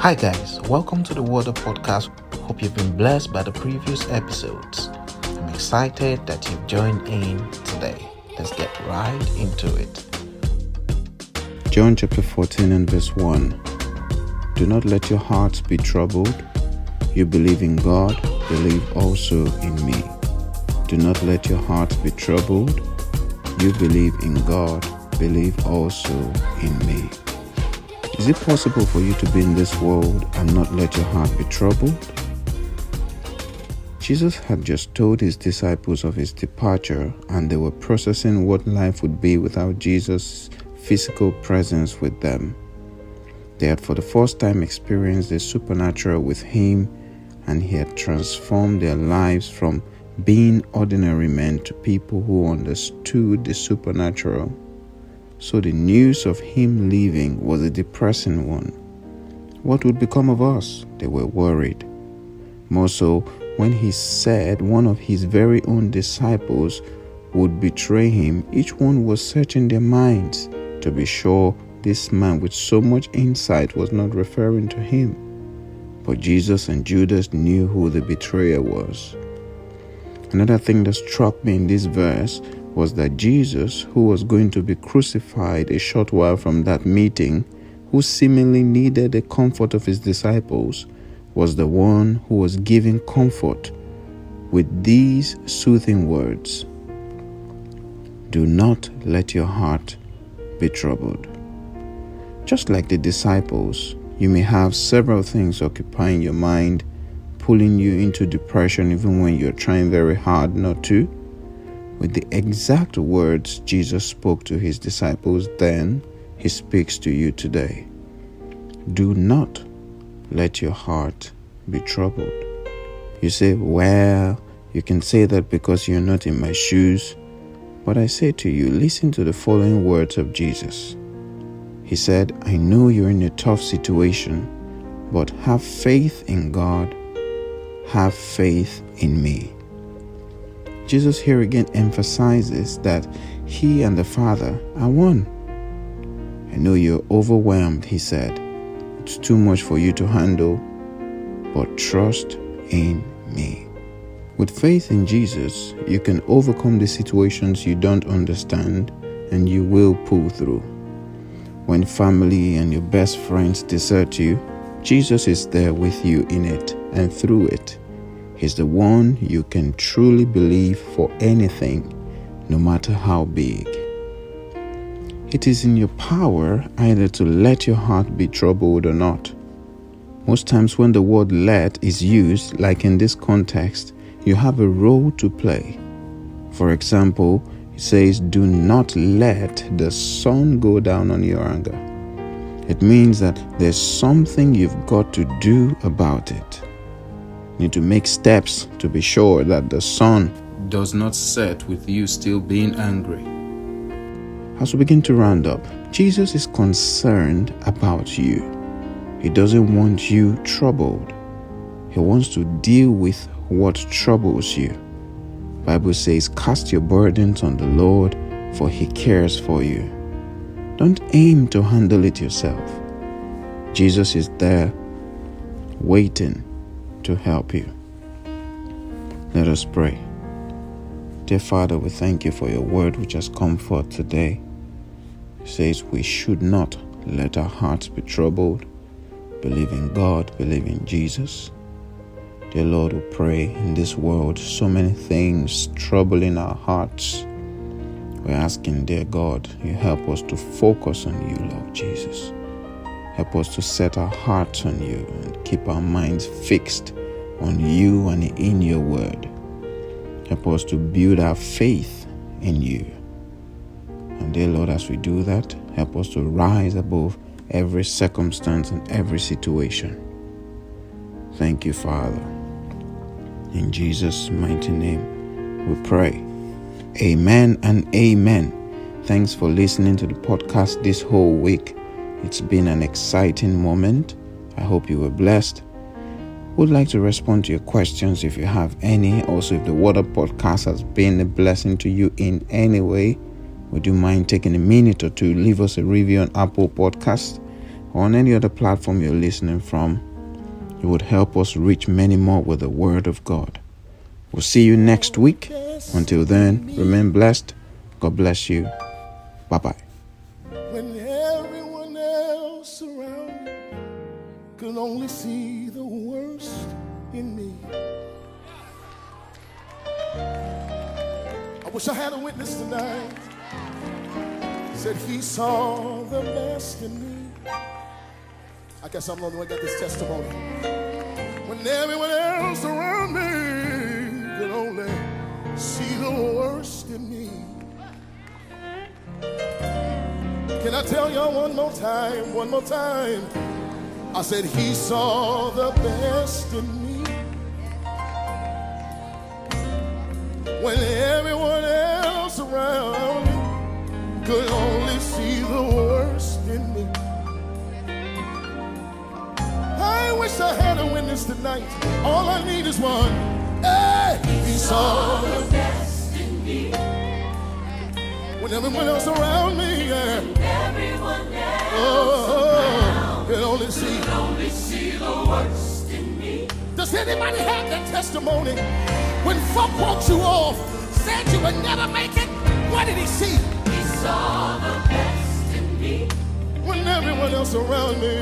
Hi, guys, welcome to the Water Podcast. Hope you've been blessed by the previous episodes. I'm excited that you've joined in today. Let's get right into it. John chapter 14 and verse 1. Do not let your hearts be troubled. You believe in God, believe also in me. Do not let your hearts be troubled. You believe in God, believe also in me. Is it possible for you to be in this world and not let your heart be troubled? Jesus had just told his disciples of his departure, and they were processing what life would be without Jesus' physical presence with them. They had for the first time experienced the supernatural with him, and he had transformed their lives from being ordinary men to people who understood the supernatural. So the news of him leaving was a depressing one. What would become of us? They were worried. More so when he said one of his very own disciples would betray him, each one was searching their minds to be sure this man with so much insight was not referring to him. But Jesus and Judas knew who the betrayer was. Another thing that struck me in this verse was that Jesus, who was going to be crucified a short while from that meeting, who seemingly needed the comfort of his disciples, was the one who was giving comfort with these soothing words Do not let your heart be troubled. Just like the disciples, you may have several things occupying your mind pulling you into depression even when you're trying very hard not to? With the exact words Jesus spoke to his disciples then, he speaks to you today. Do not let your heart be troubled. You say, Well, you can say that because you're not in my shoes. But I say to you, listen to the following words of Jesus. He said, I know you're in a tough situation, but have faith in God have faith in me. Jesus here again emphasizes that he and the Father are one. I know you're overwhelmed, he said. It's too much for you to handle, but trust in me. With faith in Jesus, you can overcome the situations you don't understand and you will pull through. When family and your best friends desert you, Jesus is there with you in it and through it. He's the one you can truly believe for anything, no matter how big. It is in your power either to let your heart be troubled or not. Most times, when the word let is used, like in this context, you have a role to play. For example, it says, Do not let the sun go down on your anger. It means that there's something you've got to do about it need to make steps to be sure that the sun does not set with you still being angry. As we begin to round up, Jesus is concerned about you. He doesn't want you troubled. He wants to deal with what troubles you. Bible says, "Cast your burdens on the Lord, for he cares for you." Don't aim to handle it yourself. Jesus is there waiting to help you. Let us pray. Dear Father, we thank you for your word which has come forth today. It says we should not let our hearts be troubled. Believe in God, believe in Jesus. Dear Lord, we pray in this world so many things troubling our hearts. We're asking, dear God, you help us to focus on you, Lord Jesus. Help us to set our hearts on you and keep our minds fixed on you and in your word. Help us to build our faith in you. And dear Lord, as we do that, help us to rise above every circumstance and every situation. Thank you, Father. In Jesus' mighty name, we pray. Amen and amen. Thanks for listening to the podcast this whole week. It's been an exciting moment. I hope you were blessed. Would like to respond to your questions if you have any. Also, if the Water Podcast has been a blessing to you in any way, would you mind taking a minute or two leave us a review on Apple Podcast? or on any other platform you're listening from, it would help us reach many more with the Word of God. We'll see you next week. Until then, remain blessed. God bless you. Bye bye. When everyone else around could only see I wish I had a witness tonight. Said he saw the best in me. I guess I'm the only one that got this testimony. When everyone else around me could only see the worst in me. Can I tell y'all one more time? One more time. I said he saw the best in me. When everyone could only see the worst in me. I wish I had a witness tonight. All I need is one. Hey, he saw the best in me. When everyone else around me, yeah. Everyone else Oh, oh, oh. can only see. only see the worst in me. Does anybody have that testimony? When folk wrote you off, said you would never make it, what did he see? Saw the best in me. When everyone else around me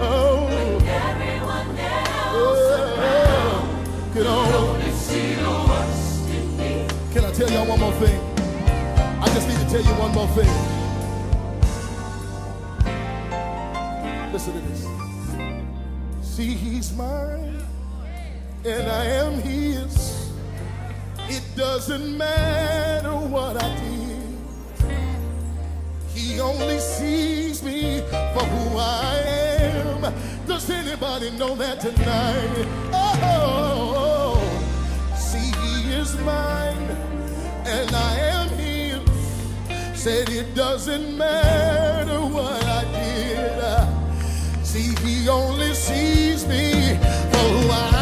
oh, Everyone else can only. see the worst in me. Can I tell y'all one more thing? I just need to tell you one more thing. Listen to this. See, he's mine, and I am his. It doesn't matter what I did. He only sees me for who I am. Does anybody know that tonight? Oh, see, he is mine, and I am his. Said it doesn't matter what I did. See, he only sees me for who I am.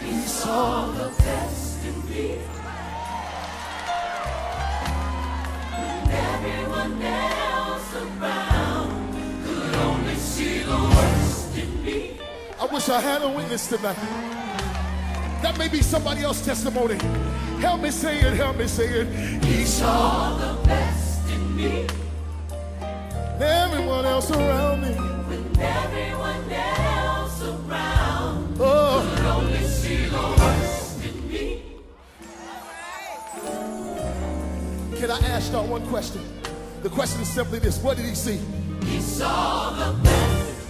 He saw the best in me. When everyone else around could only see the worst in me. I wish I had a witness tonight. That may be somebody else's testimony. Help me say it, help me say it. He saw Saw the best in me. everyone else around me. Ask y'all one question? The question is simply this What did he see? He saw the best.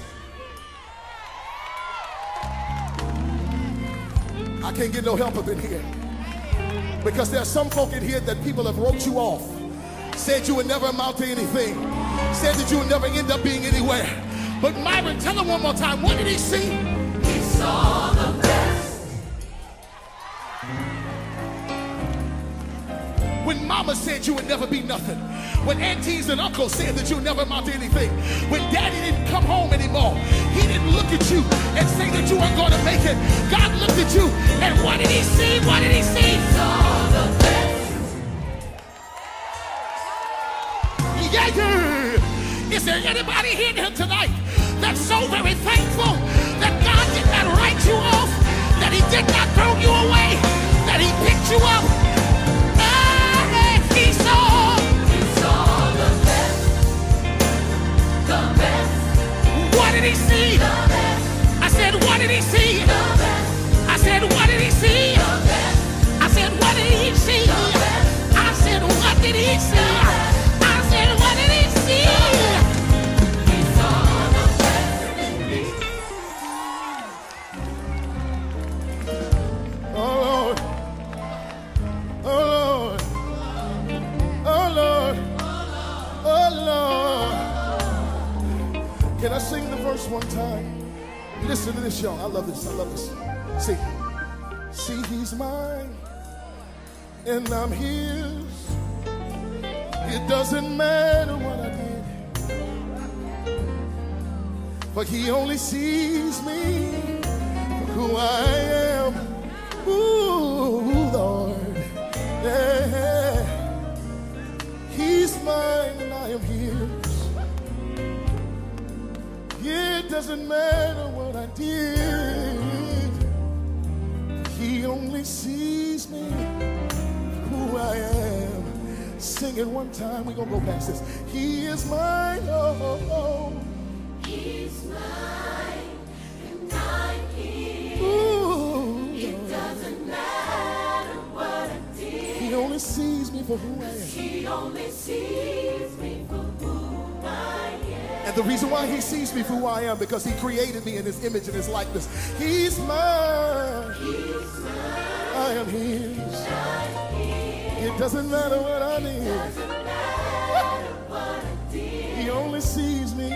I can't get no help up in here. Because there's some folk in here that people have wrote you off, said you would never amount to anything, said that you would never end up being anywhere. But Myron, tell him one more time, what did he see? He saw the best. Mama said you would never be nothing. When aunties and uncles said that you'll never amount to anything. When daddy didn't come home anymore. He didn't look at you and say that you weren't going to make it. God looked at you and what did he see? What did he see? Did he see? I said, what did he see? I said, what did he see? I said, what did he see? I said, what did he see? He saw the best in me. Oh Lord. Oh Lord. Oh Lord. Oh Lord. Can I sing the verse one time? Listen to this, y'all. I love this. I love this. See. See, he's mine. And I'm his. It doesn't matter what I did. But he only sees me for who I am. Ooh, Lord. Yeah. He's mine and I am his. It doesn't matter did. He only sees me who I am. Sing it one time. We're going to go past this. He is mine. Oh, oh, oh. He's mine and I'm his. Ooh, It doesn't matter what I did. he only sees me for who I am. He only sees me for the reason why he sees me for who I am, because he created me in his image and his likeness. He's mine. He's mine. I am his. His. It doesn't matter what I did. Doesn't matter what I did. He only sees me.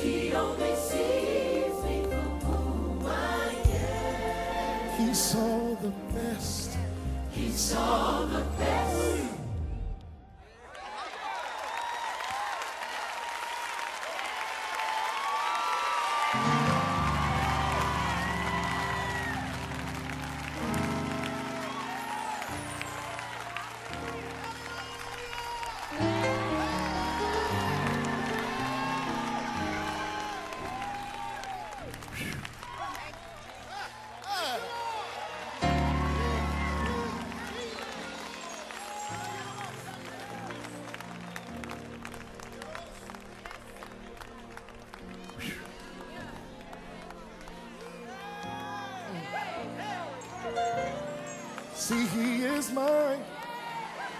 He only sees me for who I am. He saw the best. He saw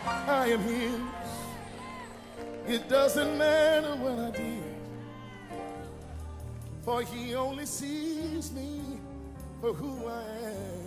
I am his. It doesn't matter what I did. For he only sees me for who I am.